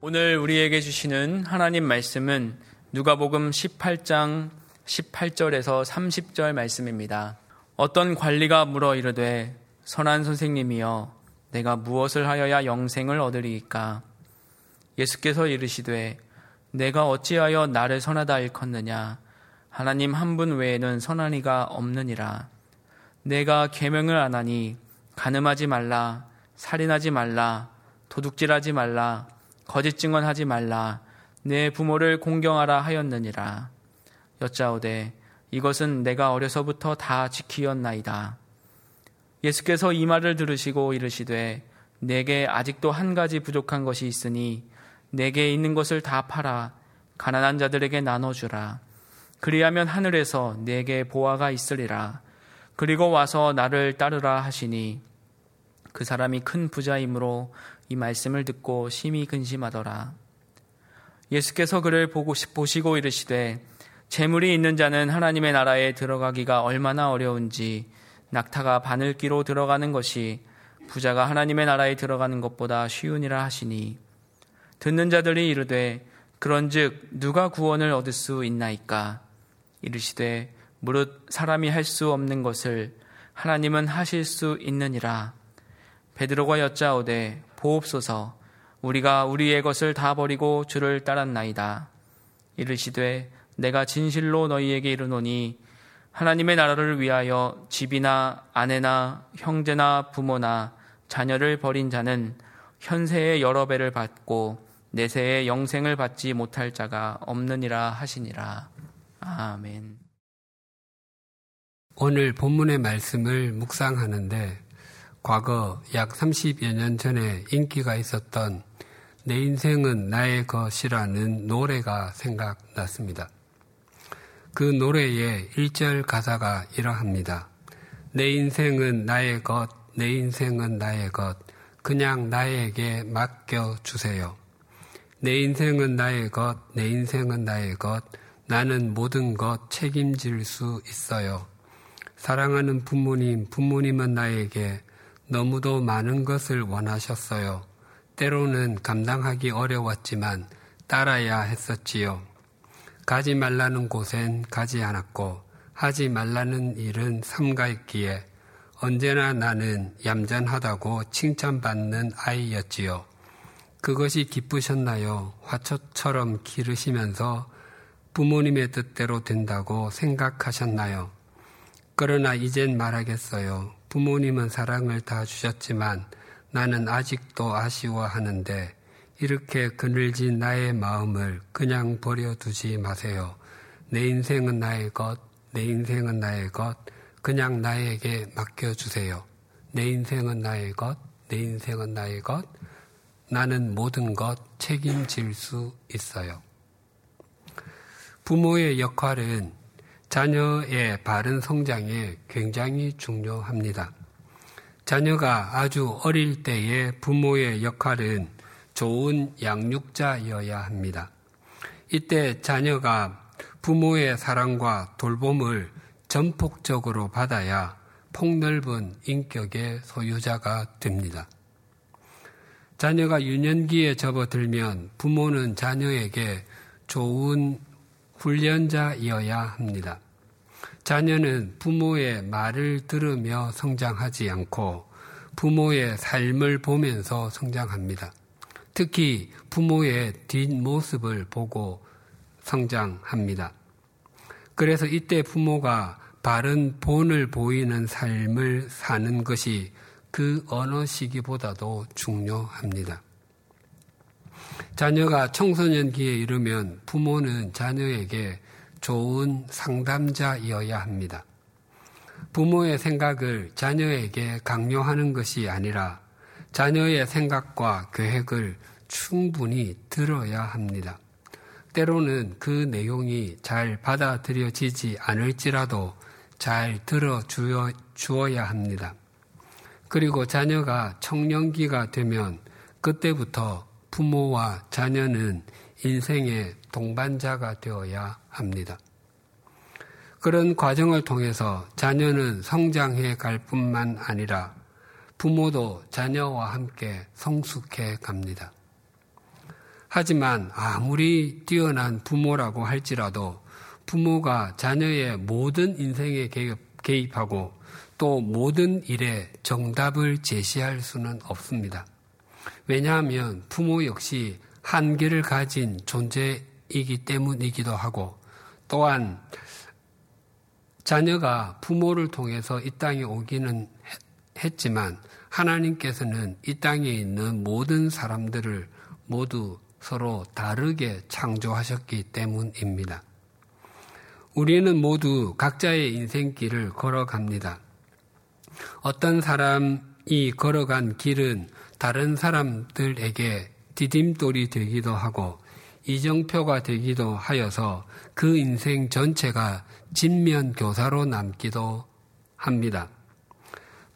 오늘 우리에게 주시는 하나님 말씀은 누가복음 18장 18절에서 30절 말씀입니다. 어떤 관리가 물어 이르되 선한 선생님이여 내가 무엇을 하여야 영생을 얻으리이까? 예수께서 이르시되 내가 어찌하여 나를 선하다 일컫느냐? 하나님 한 분 외에는 선한 이가 없느니라. 내가 계명을 안 하니 가늠하지 말라 살인하지 말라 도둑질하지 말라 거짓 증언하지 말라. 내 부모를 공경하라 하였느니라. 여짜오되 이것은 내가 어려서부터 다 지키었나이다. 예수께서 이 말을 들으시고 이르시되 내게 아직도 한 가지 부족한 것이 있으니 내게 있는 것을 다 팔아 가난한 자들에게 나눠 주라. 그리하면 하늘에서 내게 보화가 있으리라. 그리고 와서 나를 따르라 하시니 그 사람이 큰 부자이므로 이 말씀을 듣고 심히 근심하더라. 예수께서 그를 보고 보시고 이르시되 재물이 있는 자는 하나님의 나라에 들어가기가 얼마나 어려운지 낙타가 바늘기로 들어가는 것이 부자가 하나님의 나라에 들어가는 것보다 쉬우니라 하시니. 듣는 자들이 이르되 그런즉 누가 구원을 얻을 수 있나이까? 이르시되 무릇 사람이 할 수 없는 것을 하나님은 하실 수 있느니라. 베드로가 여짜오되 보옵소서 우리가 우리의 것을 다 버리고 주를 따랐나이다. 이르시되 내가 진실로 너희에게 이르노니 하나님의 나라를 위하여 집이나 아내나 형제나 부모나 자녀를 버린 자는 현세의 여러 배를 받고 내세의 영생을 받지 못할 자가 없느니라 하시니라. 아멘. 오늘 본문의 말씀을 묵상하는데 과거 약 30여 년 전에 인기가 있었던 내 인생은 나의 것이라는 노래가 생각났습니다. 그 노래의 1절 가사가 이러합니다. 내 인생은 나의 것, 내 인생은 나의 것, 그냥 나에게 맡겨주세요. 내 인생은 나의 것, 내 인생은 나의 것, 나는 모든 것 책임질 수 있어요. 사랑하는 부모님, 부모님은 나에게 너무도 많은 것을 원하셨어요. 때로는 감당하기 어려웠지만 따라야 했었지요. 가지 말라는 곳엔 가지 않았고 하지 말라는 일은 삼가했기에 언제나 나는 얌전하다고 칭찬받는 아이였지요. 그것이 기쁘셨나요? 화초처럼 기르시면서 부모님의 뜻대로 된다고 생각하셨나요? 그러나 이젠 말하겠어요. 부모님은 사랑을 다 주셨지만 나는 아직도 아쉬워하는데 이렇게 그늘진 나의 마음을 그냥 버려두지 마세요. 내 인생은 나의 것, 내 인생은 나의 것, 그냥 나에게 맡겨주세요. 내 인생은 나의 것, 내 인생은 나의 것, 나는 모든 것 책임질 수 있어요. 부모의 역할은 자녀의 바른 성장에 굉장히 중요합니다. 자녀가 아주 어릴 때의 부모의 역할은 좋은 양육자여야 합니다. 이때 자녀가 부모의 사랑과 돌봄을 전폭적으로 받아야 폭넓은 인격의 소유자가 됩니다. 자녀가 유년기에 접어들면 부모는 자녀에게 좋은 훈련자이어야 합니다. 자녀는 부모의 말을 들으며 성장하지 않고 부모의 삶을 보면서 성장합니다. 특히 부모의 뒷모습을 보고 성장합니다. 그래서 이때 부모가 바른 본을 보이는 삶을 사는 것이 그 어느 시기보다도 중요합니다. 자녀가 청소년기에 이르면 부모는 자녀에게 좋은 상담자이어야 합니다. 부모의 생각을 자녀에게 강요하는 것이 아니라 자녀의 생각과 계획을 충분히 들어야 합니다. 때로는 그 내용이 잘 받아들여지지 않을지라도 잘 들어주어야 합니다. 그리고 자녀가 청년기가 되면 그때부터 부모와 자녀는 인생의 동반자가 되어야 합니다. 그런 과정을 통해서 자녀는 성장해 갈 뿐만 아니라 부모도 자녀와 함께 성숙해 갑니다. 하지만 아무리 뛰어난 부모라고 할지라도 부모가 자녀의 모든 인생에 개입하고 또 모든 일에 정답을 제시할 수는 없습니다. 왜냐하면 부모 역시 한계를 가진 존재이기 때문이기도 하고 또한 자녀가 부모를 통해서 이 땅에 오기는 했지만 하나님께서는 이 땅에 있는 모든 사람들을 모두 서로 다르게 창조하셨기 때문입니다. 우리는 모두 각자의 인생길을 걸어갑니다. 어떤 사람이 걸어간 길은 다른 사람들에게 디딤돌이 되기도 하고 이정표가 되기도 하여서 그 인생 전체가 진면 교사로 남기도 합니다.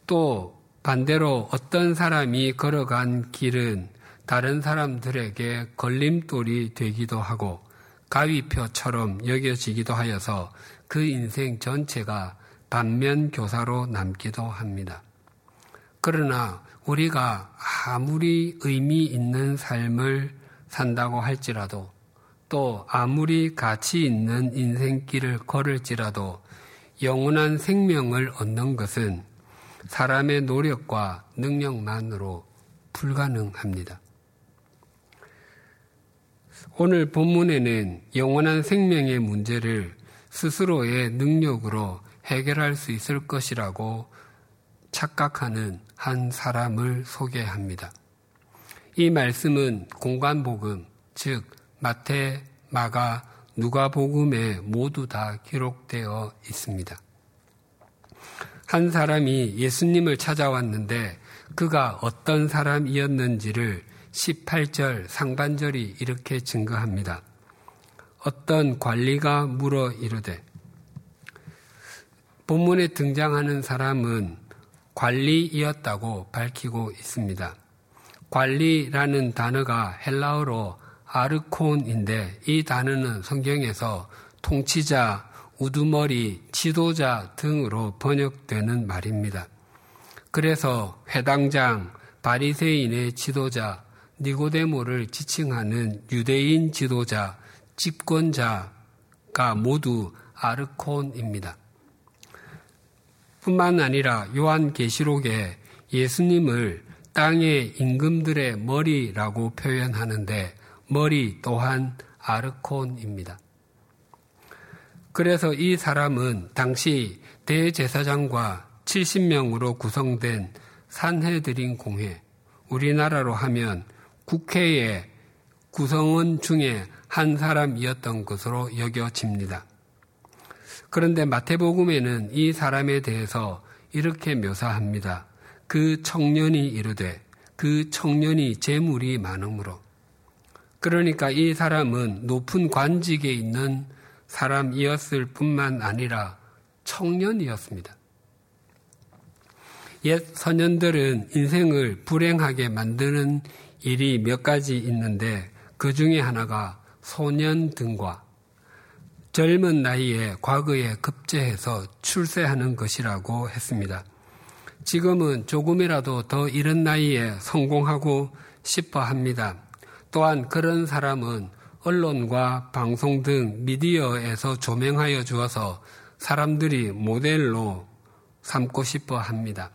또 반대로 어떤 사람이 걸어간 길은 다른 사람들에게 걸림돌이 되기도 하고 가위표처럼 여겨지기도 하여서 그 인생 전체가 반면 교사로 남기도 합니다. 그러나 우리가 아무리 의미 있는 삶을 산다고 할지라도 또 아무리 가치 있는 인생길을 걸을지라도 영원한 생명을 얻는 것은 사람의 노력과 능력만으로 불가능합니다. 오늘 본문에는 영원한 생명의 문제를 스스로의 능력으로 해결할 수 있을 것이라고 착각하는 한 사람을 소개합니다. 이 말씀은 공간복음, 즉 마태, 마가, 누가복음에 모두 다 기록되어 있습니다. 한 사람이 예수님을 찾아왔는데 그가 어떤 사람이었는지를 18절 상반절이 이렇게 증거합니다. 어떤 관리가 물어 이르되 본문에 등장하는 사람은 관리이었다고 밝히고 있습니다. 관리라는 단어가 헬라어로 아르콘인데 이 단어는 성경에서 통치자, 우두머리, 지도자 등으로 번역되는 말입니다. 그래서 회당장, 바리새인의 지도자, 니고데모를 지칭하는 유대인 지도자, 집권자가 모두 아르콘입니다. 뿐만 아니라 요한계시록에 예수님을 땅의 임금들의 머리라고 표현하는데 머리 또한 아르콘입니다. 그래서 이 사람은 당시 대제사장과 70명으로 구성된 산해드린 공회, 우리나라로 하면 국회의 구성원 중에 한 사람이었던 것으로 여겨집니다. 그런데 마태복음에는 이 사람에 대해서 이렇게 묘사합니다. 그 청년이 이르되 그 청년이 재물이 많으므로 그러니까 이 사람은 높은 관직에 있는 사람이었을 뿐만 아니라 청년이었습니다. 옛 선현들은 인생을 불행하게 만드는 일이 몇 가지 있는데 그 중에 하나가 소년 등과 젊은 나이에 과거에 급제해서 출세하는 것이라고 했습니다. 지금은 조금이라도 더 이른 나이에 성공하고 싶어 합니다. 또한 그런 사람은 언론과 방송 등 미디어에서 조명하여 주어서 사람들이 모델로 삼고 싶어 합니다.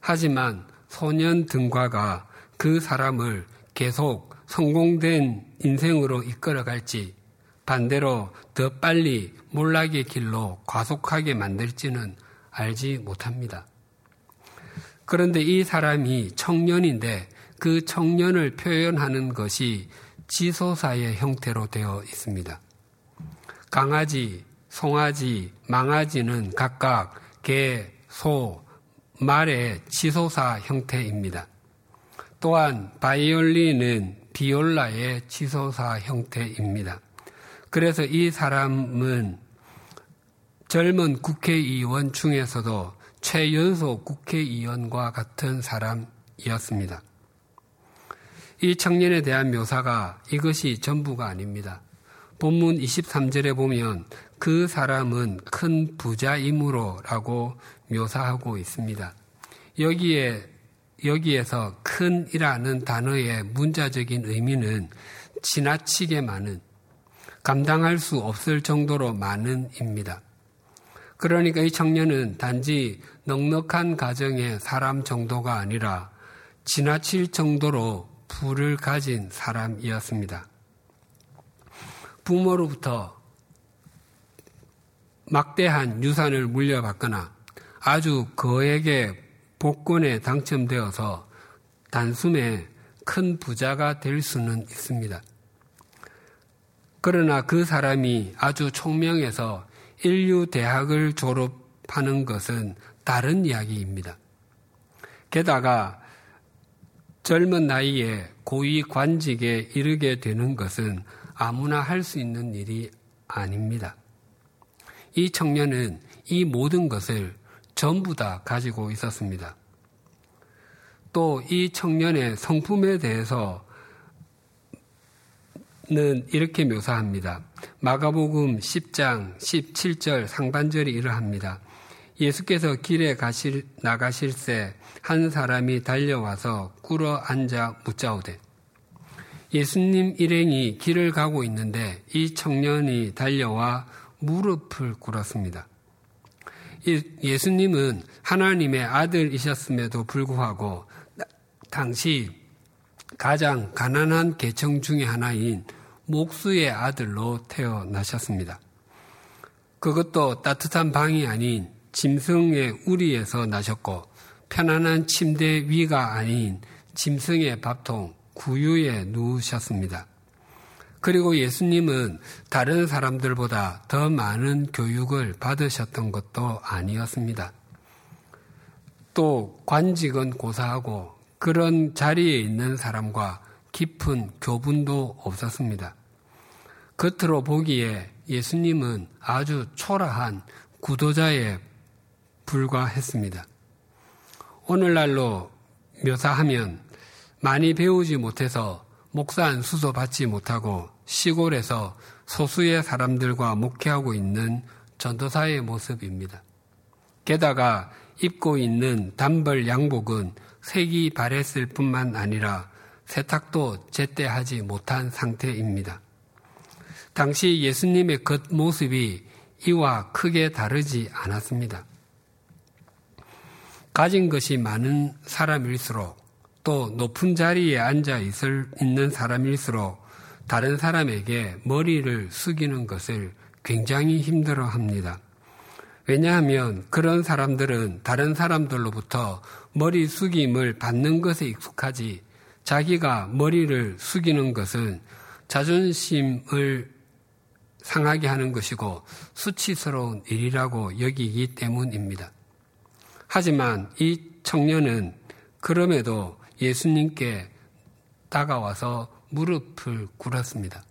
하지만 소년 등과가 그 사람을 계속 성공된 인생으로 이끌어갈지 반대로 더 빨리 몰락의 길로 과속하게 만들지는 알지 못합니다. 그런데 이 사람이 청년인데 그 청년을 표현하는 것이 지소사의 형태로 되어 있습니다. 강아지, 송아지, 망아지는 각각 개, 소, 말의 지소사 형태입니다. 또한 바이올린은 비올라의 지소사 형태입니다. 그래서 이 사람은 젊은 국회의원 중에서도 최연소 국회의원과 같은 사람이었습니다. 이 청년에 대한 묘사가 이것이 전부가 아닙니다. 본문 23절에 보면 그 사람은 큰 부자이므로 라고 묘사하고 있습니다. 여기에 여기에서 큰이라는 단어의 문자적인 의미는 지나치게 많은 감당할 수 없을 정도로 많은입니다. 그러니까 이 청년은 단지 넉넉한 가정의 사람 정도가 아니라 지나칠 정도로 부를 가진 사람이었습니다. 부모로부터 막대한 유산을 물려받거나 아주 그에게 복권에 당첨되어서 단숨에 큰 부자가 될 수는 있습니다. 그러나 그 사람이 아주 총명해서 인류 대학을 졸업하는 것은 다른 이야기입니다. 게다가 젊은 나이에 고위 관직에 이르게 되는 것은 아무나 할 수 있는 일이 아닙니다. 이 청년은 이 모든 것을 전부 다 가지고 있었습니다. 또 이 청년의 성품에 대해서 는 이렇게 묘사합니다. 마가복음 10장 17절 상반절이 이러합니다. 예수께서 길에 가실, 나가실새 한 사람이 달려와서 꿇어 앉아 묻자오되 예수님 일행이 길을 가고 있는데 이 청년이 달려와 무릎을 꿇었습니다. 예수님은 하나님의 아들이셨음에도 불구하고 당시 가장 가난한 계층 중의 하나인 목수의 아들로 태어나셨습니다. 그것도 따뜻한 방이 아닌 짐승의 우리에서 나셨고 편안한 침대 위가 아닌 짐승의 밥통 구유에 누우셨습니다. 그리고 예수님은 다른 사람들보다 더 많은 교육을 받으셨던 것도 아니었습니다. 또 관직은 고사하고 그런 자리에 있는 사람과 깊은 교분도 없었습니다. 겉으로 보기에 예수님은 아주 초라한 구도자에 불과했습니다. 오늘날로 묘사하면 많이 배우지 못해서 목사한 수도 받지 못하고 시골에서 소수의 사람들과 목회하고 있는 전도사의 모습입니다. 게다가 입고 있는 단벌 양복은 색이 바랬을 뿐만 아니라 세탁도 제때 하지 못한 상태입니다. 당시 예수님의 겉모습이 이와 크게 다르지 않았습니다. 가진 것이 많은 사람일수록 또 높은 자리에 앉아 있을, 있는 사람일수록 다른 사람에게 머리를 숙이는 것을 굉장히 힘들어 합니다. 왜냐하면 그런 사람들은 다른 사람들로부터 머리 숙임을 받는 것에 익숙하지 자기가 머리를 숙이는 것은 자존심을 상하게 하는 것이고 수치스러운 일이라고 여기기 때문입니다. 하지만 이 청년은 그럼에도 예수님께 다가와서 무릎을 꿇었습니다.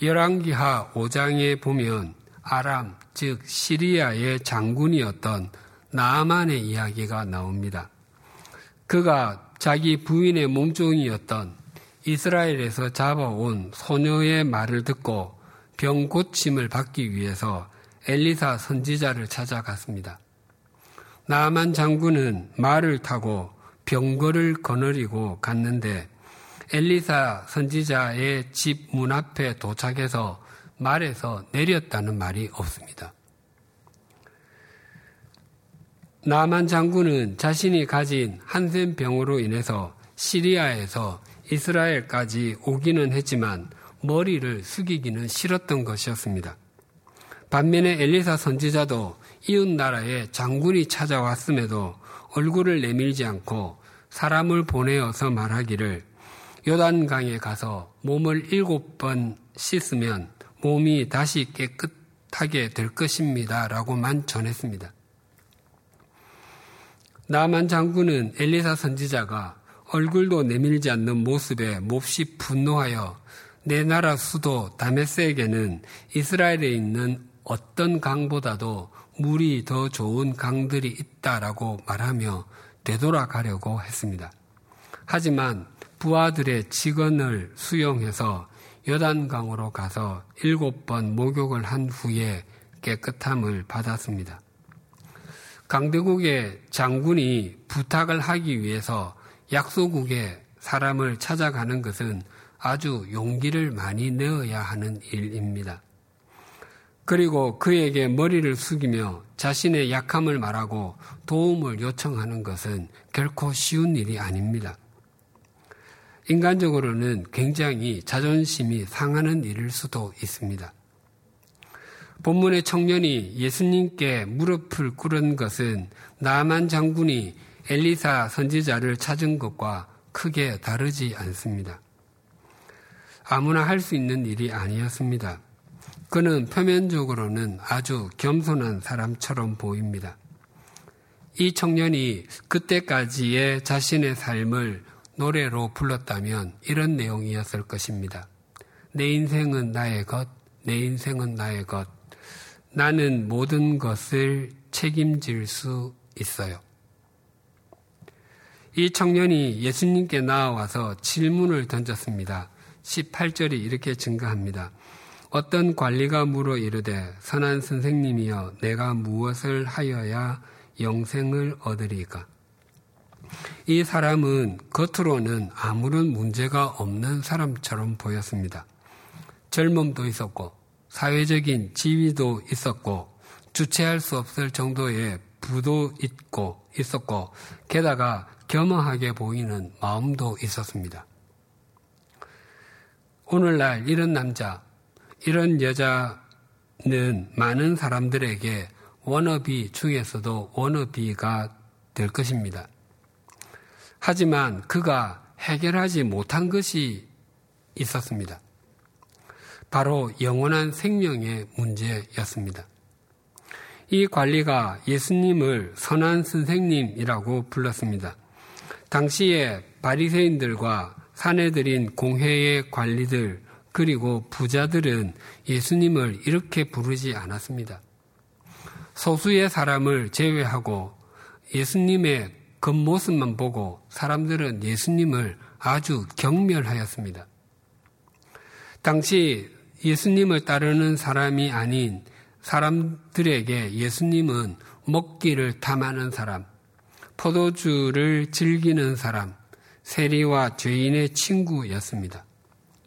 열왕기하 5장에 보면 아람, 즉 시리아의 장군이었던 나아만의 이야기가 나옵니다. 그가 자기 부인의 몸종이었던 이스라엘에서 잡아온 소녀의 말을 듣고 병 고침을 받기 위해서 엘리사 선지자를 찾아갔습니다. 나만 장군은 말을 타고 병거를 거느리고 갔는데 엘리사 선지자의 집 문 앞에 도착해서 말에서 내렸다는 말이 없습니다. 나만 장군은 자신이 가진 한센 병으로 인해서 시리아에서 이스라엘까지 오기는 했지만 머리를 숙이기는 싫었던 것이었습니다. 반면에 엘리사 선지자도 이웃 나라에 장군이 찾아왔음에도 얼굴을 내밀지 않고 사람을 보내어서 말하기를 요단강에 가서 몸을 일곱 번 씻으면 몸이 다시 깨끗하게 될 것입니다. 라고만 전했습니다. 나만 장군은 엘리사 선지자가 얼굴도 내밀지 않는 모습에 몹시 분노하여 내 나라 수도 다메스에게는 이스라엘에 있는 어떤 강보다도 물이 더 좋은 강들이 있다라고 말하며 되돌아가려고 했습니다. 하지만 부하들의 직언을 수용해서 여단강으로 가서 일곱 번 목욕을 한 후에 깨끗함을 받았습니다. 강대국의 장군이 부탁을 하기 위해서 약소국에 사람을 찾아가는 것은 아주 용기를 많이 내어야 하는 일입니다. 그리고 그에게 머리를 숙이며 자신의 약함을 말하고 도움을 요청하는 것은 결코 쉬운 일이 아닙니다. 인간적으로는 굉장히 자존심이 상하는 일일 수도 있습니다. 본문의 청년이 예수님께 무릎을 꿇은 것은 나만 장군이 엘리사 선지자를 찾은 것과 크게 다르지 않습니다. 아무나 할 수 있는 일이 아니었습니다. 그는 표면적으로는 아주 겸손한 사람처럼 보입니다. 이 청년이 그때까지의 자신의 삶을 노래로 불렀다면 이런 내용이었을 것입니다. 내 인생은 나의 것, 내 인생은 나의 것. 나는 모든 것을 책임질 수 있어요. 이 청년이 예수님께 나와서 질문을 던졌습니다. 18절이 이렇게 증가합니다. 어떤 관리가 물어 이르되 선한 선생님이여 내가 무엇을 하여야 영생을 얻으리까? 이 사람은 겉으로는 아무런 문제가 없는 사람처럼 보였습니다. 젊음도 있었고 사회적인 지위도 있었고 주체할 수 없을 정도의 부도 있고 있었고 게다가 겸허하게 보이는 마음도 있었습니다. 오늘날 이런 남자 이런 여자는 많은 사람들에게 워너비 중에서도 워너비가 될 것입니다. 하지만 그가 해결하지 못한 것이 있었습니다. 바로 영원한 생명의 문제였습니다. 이 관리가 예수님을 선한 선생님이라고 불렀습니다. 당시에 바리새인들과 사내들인 공회의 관리들 그리고 부자들은 예수님을 이렇게 부르지 않았습니다. 소수의 사람을 제외하고 예수님의 겉모습만 보고 사람들은 예수님을 아주 경멸하였습니다. 당시 예수님을 따르는 사람이 아닌 사람들에게 예수님은 먹기를 탐하는 사람, 포도주를 즐기는 사람, 세리와 죄인의 친구였습니다.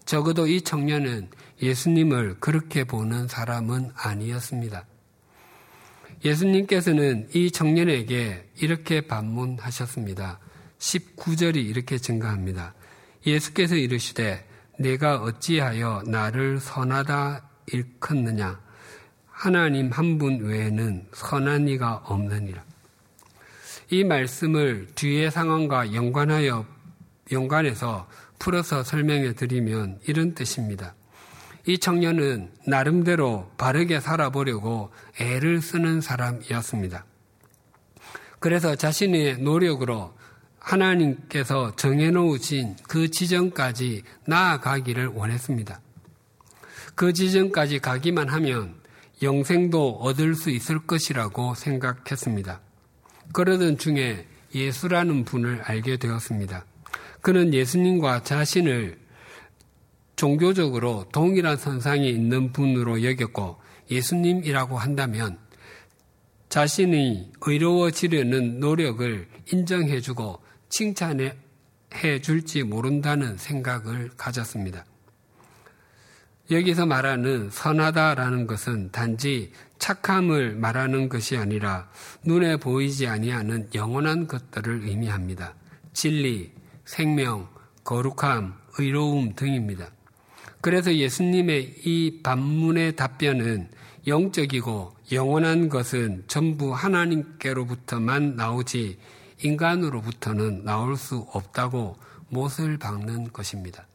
적어도 이 청년은 예수님을 그렇게 보는 사람은 아니었습니다. 예수님께서는 이 청년에게 이렇게 반문하셨습니다. 19절이 이렇게 증가합니다. 예수께서 이르시되 내가 어찌하여 나를 선하다 일컫느냐 하나님 한 분 외에는 선한 이가 없느니라. 이 말씀을 뒤의 상황과 연관하여 연관해서 풀어서 설명해 드리면 이런 뜻입니다. 이 청년은 나름대로 바르게 살아보려고 애를 쓰는 사람이었습니다. 그래서 자신의 노력으로 하나님께서 정해놓으신 그 지점까지 나아가기를 원했습니다. 그 지점까지 가기만 하면 영생도 얻을 수 있을 것이라고 생각했습니다. 그러던 중에 예수라는 분을 알게 되었습니다. 그는 예수님과 자신을 종교적으로 동일한 선상에 있는 분으로 여겼고 예수님이라고 한다면 자신이 의로워지려는 노력을 인정해주고 칭찬해 줄지 모른다는 생각을 가졌습니다. 여기서 말하는 선하다라는 것은 단지 착함을 말하는 것이 아니라 눈에 보이지 아니하는 영원한 것들을 의미합니다. 진리, 생명, 거룩함, 의로움 등입니다. 그래서 예수님의 이 반문의 답변은 영적이고 영원한 것은 전부 하나님께로부터만 나오지 인간으로부터는 나올 수 없다고 못을 박는 것입니다.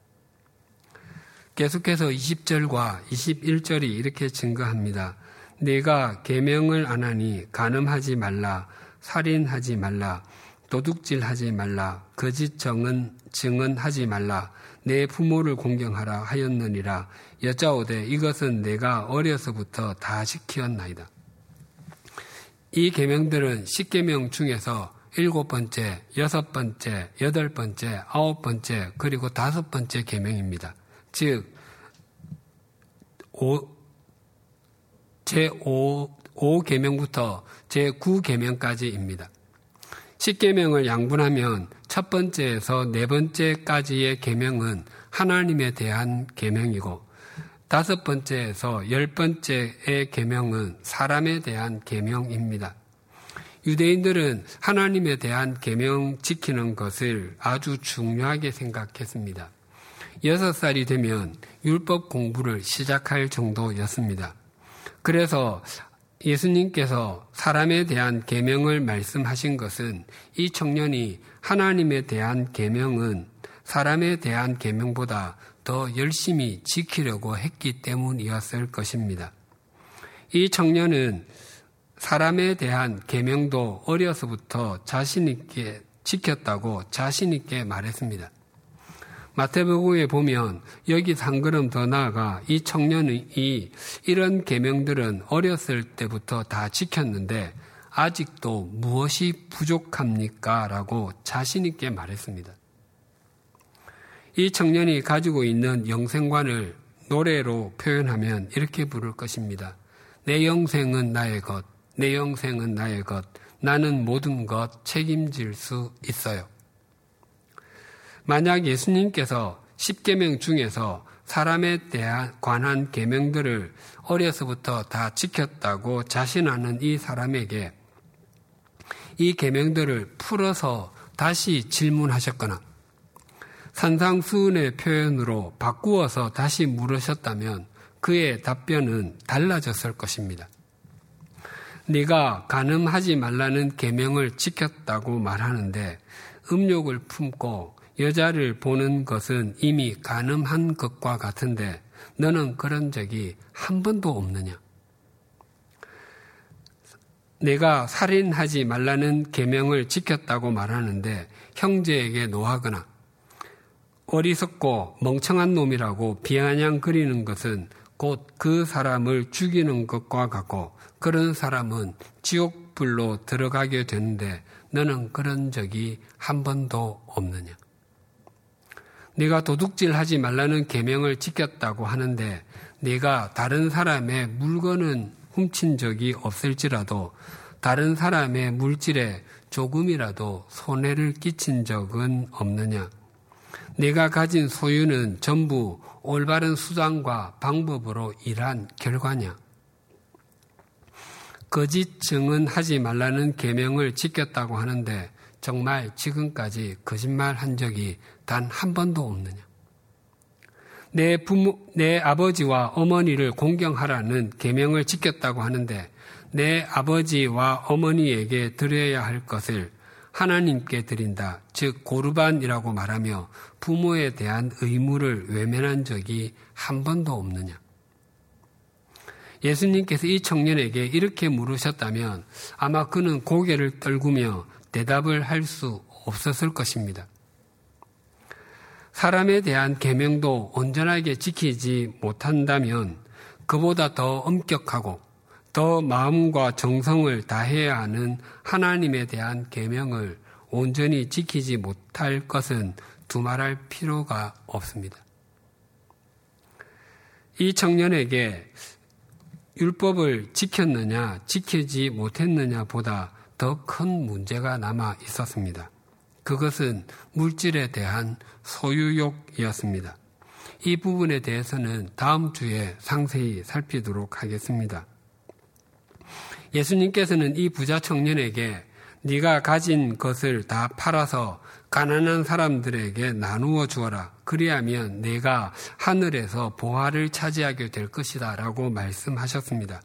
계속해서 20절과 21절이 이렇게 증거합니다. 내가 계명을 안 하니 간음하지 말라, 살인하지 말라, 도둑질하지 말라, 거짓 정은 증언하지 말라, 내 부모를 공경하라 하였느니라. 여짜오되 이것은 내가 어려서부터 다 지키었나이다. 이 계명들은 십계명 중에서 일곱 번째, 여섯 번째, 여덟 번째, 아홉 번째, 그리고 다섯 번째 계명입니다. 즉, 오, 제 5, 5계명부터 제 9계명까지입니다. 십계명을 양분하면 첫 번째에서 네 번째까지의 계명은 하나님에 대한 계명이고 다섯 번째에서 열 번째의 계명은 사람에 대한 계명입니다. 유대인들은 하나님에 대한 계명 지키는 것을 아주 중요하게 생각했습니다. 여섯 살이 되면 율법 공부를 시작할 정도였습니다. 그래서 예수님께서 사람에 대한 계명을 말씀하신 것은 이 청년이 하나님에 대한 계명은 사람에 대한 계명보다 더 열심히 지키려고 했기 때문이었을 것입니다. 이 청년은 사람에 대한 계명도 어려서부터 자신 있게 지켰다고 자신 있게 말했습니다. 마태복음에 보면 여기 한 걸음 더 나아가 이 청년이 이런 계명들은 어렸을 때부터 다 지켰는데 아직도 무엇이 부족합니까? 라고 자신 있게 말했습니다. 이 청년이 가지고 있는 영생관을 노래로 표현하면 이렇게 부를 것입니다. 내 영생은 나의 것, 내 영생은 나의 것, 나는 모든 것 책임질 수 있어요. 만약 예수님께서 10계명 중에서 사람에 대한 관한 계명들을 어려서부터 다 지켰다고 자신하는 이 사람에게 이 계명들을 풀어서 다시 질문하셨거나 산상수훈의 표현으로 바꾸어서 다시 물으셨다면 그의 답변은 달라졌을 것입니다. 네가 가늠하지 말라는 계명을 지켰다고 말하는데 음욕을 품고 여자를 보는 것은 이미 가늠한 것과 같은데 너는 그런 적이 한 번도 없느냐? 내가 살인하지 말라는 계명을 지켰다고 말하는데 형제에게 노하거나 어리석고 멍청한 놈이라고 비아냥거리는 것은 곧 그 사람을 죽이는 것과 같고 그런 사람은 지옥불로 들어가게 되는데 너는 그런 적이 한 번도 없느냐? 네가 도둑질하지 말라는 계명을 지켰다고 하는데 네가 다른 사람의 물건은 훔친 적이 없을지라도 다른 사람의 물질에 조금이라도 손해를 끼친 적은 없느냐? 내가 가진 소유는 전부 올바른 수단과 방법으로 일한 결과냐? 거짓 증언하지 말라는 계명을 지켰다고 하는데 정말 지금까지 거짓말 한 적이 단 한 번도 없느냐? 내 부모, 내 아버지와 어머니를 공경하라는 계명을 지켰다고 하는데 내 아버지와 어머니에게 드려야 할 것을 하나님께 드린다. 즉, 고르반이라고 말하며 부모에 대한 의무를 외면한 적이 한 번도 없느냐? 예수님께서 이 청년에게 이렇게 물으셨다면 아마 그는 고개를 떨구며 대답을 할 수 없었을 것입니다. 사람에 대한 계명도 온전하게 지키지 못한다면 그보다 더 엄격하고 더 마음과 정성을 다해야 하는 하나님에 대한 계명을 온전히 지키지 못할 것은 두말할 필요가 없습니다. 이 청년에게 율법을 지켰느냐, 지키지 못했느냐 보다 더 큰 문제가 남아 있었습니다. 그것은 물질에 대한 소유욕이었습니다. 이 부분에 대해서는 다음 주에 상세히 살피도록 하겠습니다. 예수님께서는 이 부자 청년에게 네가 가진 것을 다 팔아서 가난한 사람들에게 나누어 주어라. 그리하면 내가 하늘에서 보화를 차지하게 될 것이다. 라고 말씀하셨습니다.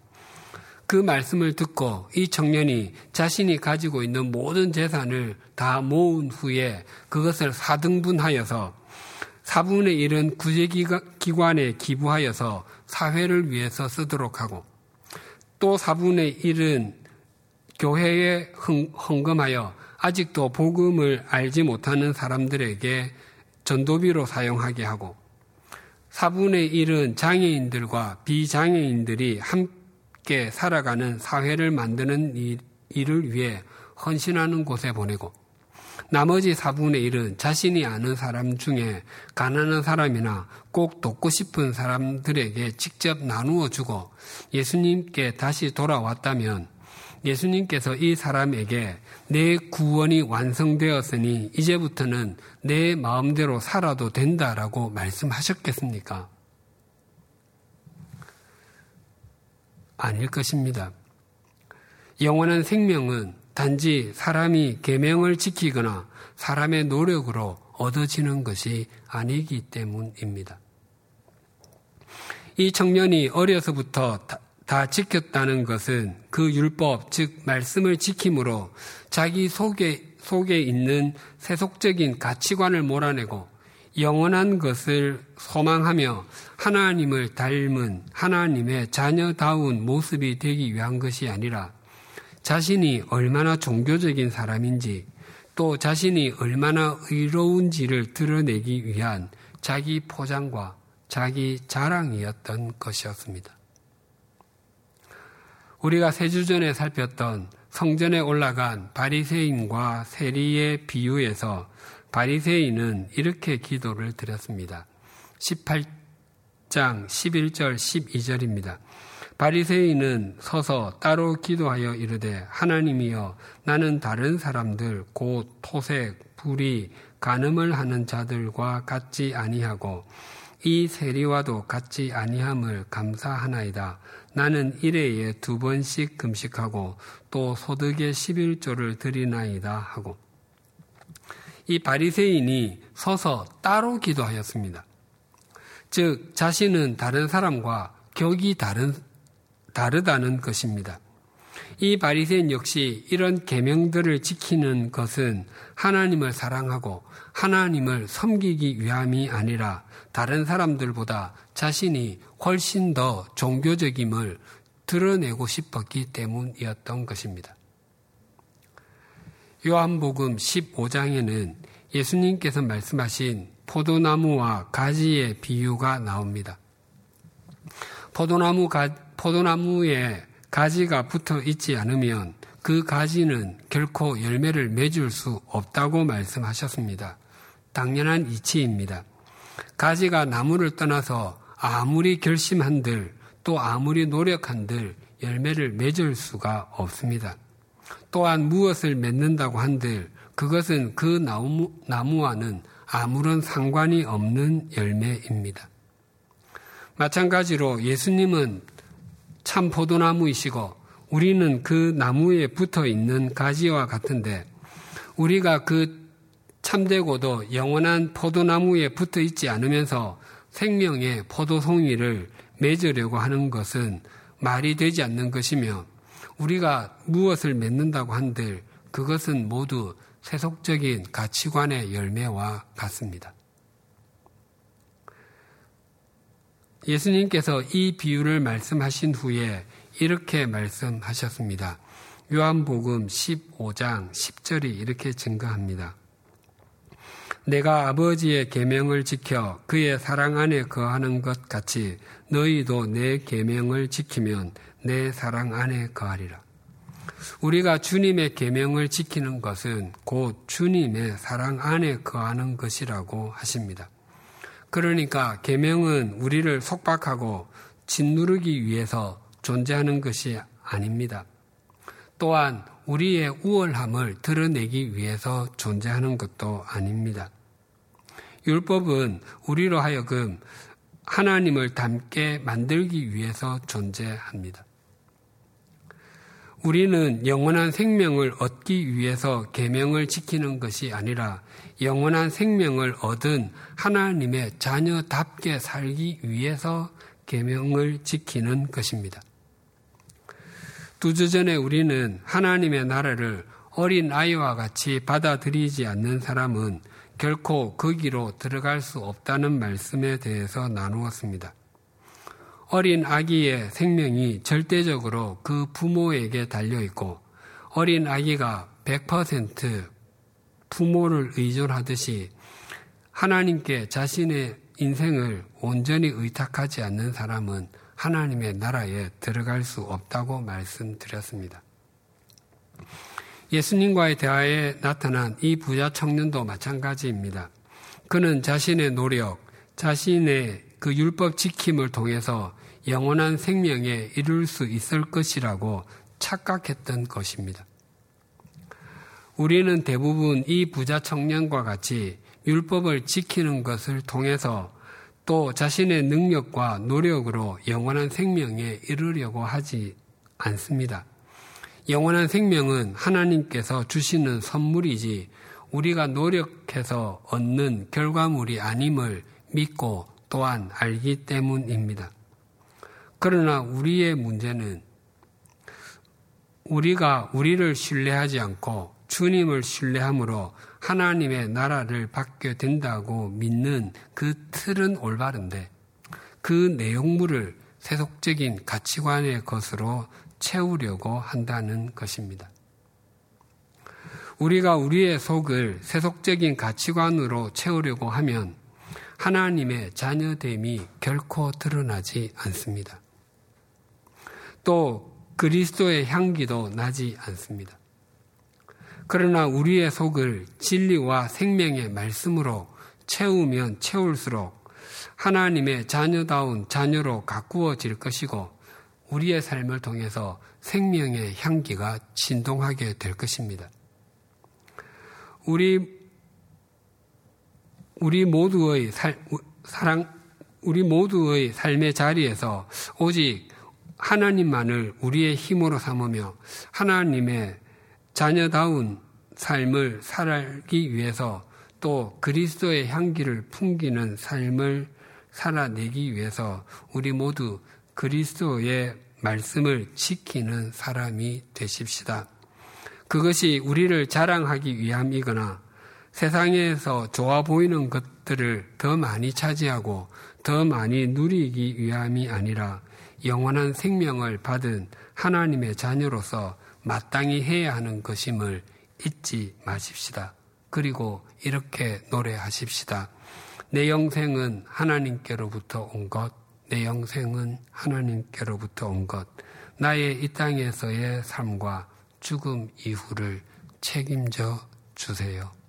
그 말씀을 듣고 이 청년이 자신이 가지고 있는 모든 재산을 다 모은 후에 그것을 4등분하여서 4분의 1은 구제기관에 기부하여서 사회를 위해서 쓰도록 하고 또 4분의 1은 교회에 헌금하여 아직도 복음을 알지 못하는 사람들에게 전도비로 사용하게 하고 4분의 1은 장애인들과 비장애인들이 함께 살아가는 사회를 만드는 일을 위해 헌신하는 곳에 보내고 나머지 4분의 1은 자신이 아는 사람 중에 가난한 사람이나 꼭 돕고 싶은 사람들에게 직접 나누어 주고 예수님께 다시 돌아왔다면 예수님께서 이 사람에게 내 구원이 완성되었으니 이제부터는 내 마음대로 살아도 된다라고 말씀하셨겠습니까? 아닐 것입니다. 영원한 생명은 단지 사람이 계명을 지키거나 사람의 노력으로 얻어지는 것이 아니기 때문입니다. 이 청년이 어려서부터 다, 다 지켰다는 것은 그 율법, 즉 말씀을 지킴으로 자기 속에 속에 있는 세속적인 가치관을 몰아내고 영원한 것을 소망하며 하나님을 닮은 하나님의 자녀다운 모습이 되기 위한 것이 아니라 자신이 얼마나 종교적인 사람인지 또 자신이 얼마나 의로운지를 드러내기 위한 자기 포장과 자기 자랑이었던 것이었습니다. 우리가 세 주 전에 살폈던 성전에 올라간 바리새인과 세리의 비유에서 바리새인은 이렇게 기도를 드렸습니다. 18장 11절 12절입니다. 바리새인은 서서 따로 기도하여 이르되 하나님이여 나는 다른 사람들 곧 토색, 불이, 간음을 하는 자들과 같지 아니하고 이 세리와도 같지 아니함을 감사하나이다. 나는 일회에 두 번씩 금식하고 또 소득의 11조를 드리나이다 하고 이 바리새인이 서서 따로 기도하였습니다. 즉 자신은 다른 사람과 격이 다른 다르다는 것입니다. 이 바리새인 역시 이런 계명들을 지키는 것은 하나님을 사랑하고 하나님을 섬기기 위함이 아니라 다른 사람들보다 자신이 훨씬 더 종교적임을 드러내고 싶었기 때문이었던 것입니다. 요한복음 15장에는 예수님께서 말씀하신 포도나무와 가지의 비유가 나옵니다. 포도나무 가, 포도나무에 가지가 붙어 있지 않으면 그 가지는 결코 열매를 맺을 수 없다고 말씀하셨습니다. 당연한 이치입니다. 가지가 나무를 떠나서 아무리 결심한들 또 아무리 노력한들 열매를 맺을 수가 없습니다. 또한 무엇을 맺는다고 한들 그것은 그 나무, 나무와는 아무런 상관이 없는 열매입니다. 마찬가지로 예수님은 참 포도나무이시고 우리는 그 나무에 붙어 있는 가지와 같은데 우리가 그 참되고도 영원한 포도나무에 붙어 있지 않으면서 생명의 포도송이를 맺으려고 하는 것은 말이 되지 않는 것이며 우리가 무엇을 맺는다고 한들 그것은 모두 세속적인 가치관의 열매와 같습니다. 예수님께서 이 비유를 말씀하신 후에 이렇게 말씀하셨습니다. 요한복음 15장 10절이 이렇게 증거합니다. 내가 아버지의 계명을 지켜 그의 사랑 안에 거하는 것 같이 너희도 내 계명을 지키면 내 사랑 안에 거하리라. 우리가 주님의 계명을 지키는 것은 곧 주님의 사랑 안에 거하는 것이라고 하십니다. 그러니까 계명은 우리를 속박하고 짓누르기 위해서 존재하는 것이 아닙니다. 또한 우리의 우월함을 드러내기 위해서 존재하는 것도 아닙니다. 율법은 우리로 하여금 하나님을 닮게 만들기 위해서 존재합니다. 우리는 영원한 생명을 얻기 위해서 계명을 지키는 것이 아니라 영원한 생명을 얻은 하나님의 자녀답게 살기 위해서 계명을 지키는 것입니다. 두 주 전에 우리는 하나님의 나라를 어린 아이와 같이 받아들이지 않는 사람은 결코 거기로 들어갈 수 없다는 말씀에 대해서 나누었습니다. 어린 아기의 생명이 절대적으로 그 부모에게 달려 있고 어린 아기가 100% 부모를 의존하듯이 하나님께 자신의 인생을 온전히 의탁하지 않는 사람은 하나님의 나라에 들어갈 수 없다고 말씀드렸습니다. 예수님과의 대화에 나타난 이 부자 청년도 마찬가지입니다. 그는 자신의 노력, 자신의 그 율법 지킴을 통해서 영원한 생명에 이룰 수 있을 것이라고 착각했던 것입니다. 우리는 대부분 이 부자 청년과 같이 율법을 지키는 것을 통해서 또 자신의 능력과 노력으로 영원한 생명에 이르려고 하지 않습니다. 영원한 생명은 하나님께서 주시는 선물이지 우리가 노력해서 얻는 결과물이 아님을 믿고 또한 알기 때문입니다. 그러나 우리의 문제는 우리가 우리를 신뢰하지 않고 주님을 신뢰함으로 하나님의 나라를 받게 된다고 믿는 그 틀은 올바른데 그 내용물을 세속적인 가치관의 것으로 채우려고 한다는 것입니다. 우리가 우리의 속을 세속적인 가치관으로 채우려고 하면 하나님의 자녀됨이 결코 드러나지 않습니다. 또 그리스도의 향기도 나지 않습니다. 그러나 우리의 속을 진리와 생명의 말씀으로 채우면 채울수록 하나님의 자녀다운 자녀로 가꾸어질 것이고 우리의 삶을 통해서 생명의 향기가 진동하게 될 것입니다. 우리 우리 모두의 살, 사랑 우리 모두의 삶의 자리에서 오직 하나님만을 우리의 힘으로 삼으며 하나님의 자녀다운 삶을 살기 위해서 또 그리스도의 향기를 풍기는 삶을 살아내기 위해서 우리 모두 그리스도의 말씀을 지키는 사람이 되십시다. 그것이 우리를 자랑하기 위함이거나 세상에서 좋아 보이는 것들을 더 많이 차지하고 더 많이 누리기 위함이 아니라 영원한 생명을 받은 하나님의 자녀로서 마땅히 해야 하는 것임을 잊지 마십시다. 그리고 이렇게 노래하십시다. 내 영생은 하나님께로부터 온 것, 내 영생은 하나님께로부터 온 것, 나의 이 땅에서의 삶과 죽음 이후를 책임져 주세요.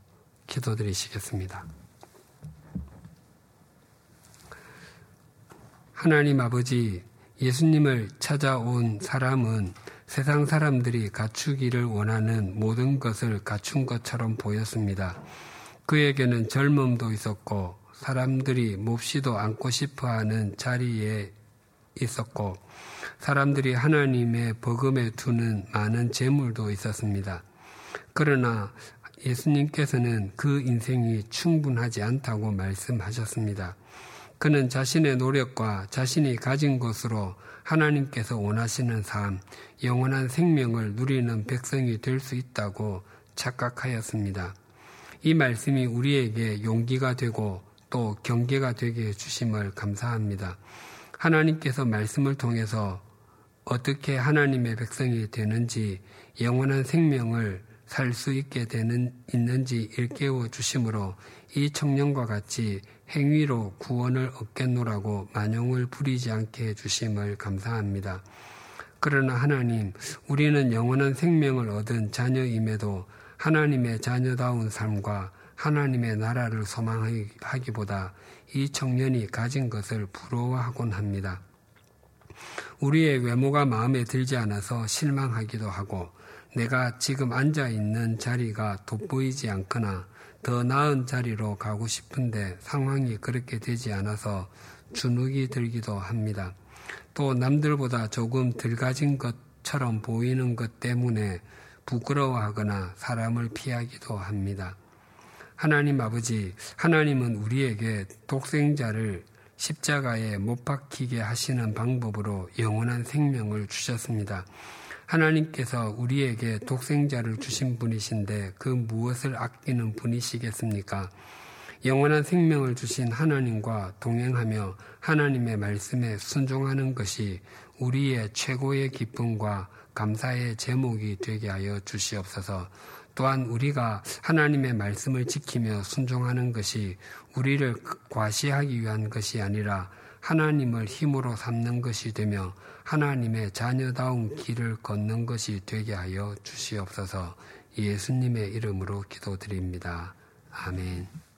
기도드리시겠습니다. 하나님 아버지, 예수님을 찾아온 사람은 세상 사람들이 갖추기를 원하는 모든 것을 갖춘 것처럼 보였습니다. 그에게는 젊음도 있었고 사람들이 몹시도 안고 싶어 하는 자리에 있었고 사람들이 하나님의 버금에 두는 많은 재물도 있었습니다. 그러나 예수님께서는 그 인생이 충분하지 않다고 말씀하셨습니다. 그는 자신의 노력과 자신이 가진 것으로 하나님께서 원하시는 삶, 영원한 생명을 누리는 백성이 될 수 있다고 착각하였습니다. 이 말씀이 우리에게 용기가 되고 또 경계가 되게 해주심을 감사합니다. 하나님께서 말씀을 통해서 어떻게 하나님의 백성이 되는지 영원한 생명을 살 수 있게 되는 있는지 일깨워 주심으로 이 청년과 같이 행위로 구원을 얻겠노라고 만용을 부리지 않게 해 주심을 감사합니다. 그러나 하나님, 우리는 영원한 생명을 얻은 자녀임에도 하나님의 자녀다운 삶과 하나님의 나라를 소망하기보다 이 청년이 가진 것을 부러워하곤 합니다. 우리의 외모가 마음에 들지 않아서 실망하기도 하고 내가 지금 앉아 있는 자리가 돋보이지 않거나 더 나은 자리로 가고 싶은데 상황이 그렇게 되지 않아서 주눅이 들기도 합니다. 또 남들보다 조금 덜 가진 것처럼 보이는 것 때문에 부끄러워하거나 사람을 피하기도 합니다. 하나님 아버지, 하나님은 우리에게 독생자를 십자가에 못 박히게 하시는 방법으로 영원한 생명을 주셨습니다. 하나님께서 우리에게 독생자를 주신 분이신데 그 무엇을 아끼는 분이시겠습니까? 영원한 생명을 주신 하나님과 동행하며 하나님의 말씀에 순종하는 것이 우리의 최고의 기쁨과 감사의 제목이 되게 하여 주시옵소서. 또한 우리가 하나님의 말씀을 지키며 순종하는 것이 우리를 과시하기 위한 것이 아니라 하나님을 힘으로 삼는 것이 되며 하나님의 자녀다운 길을 걷는 것이 되게 하여 주시옵소서 예수님의 이름으로 기도드립니다. 아멘.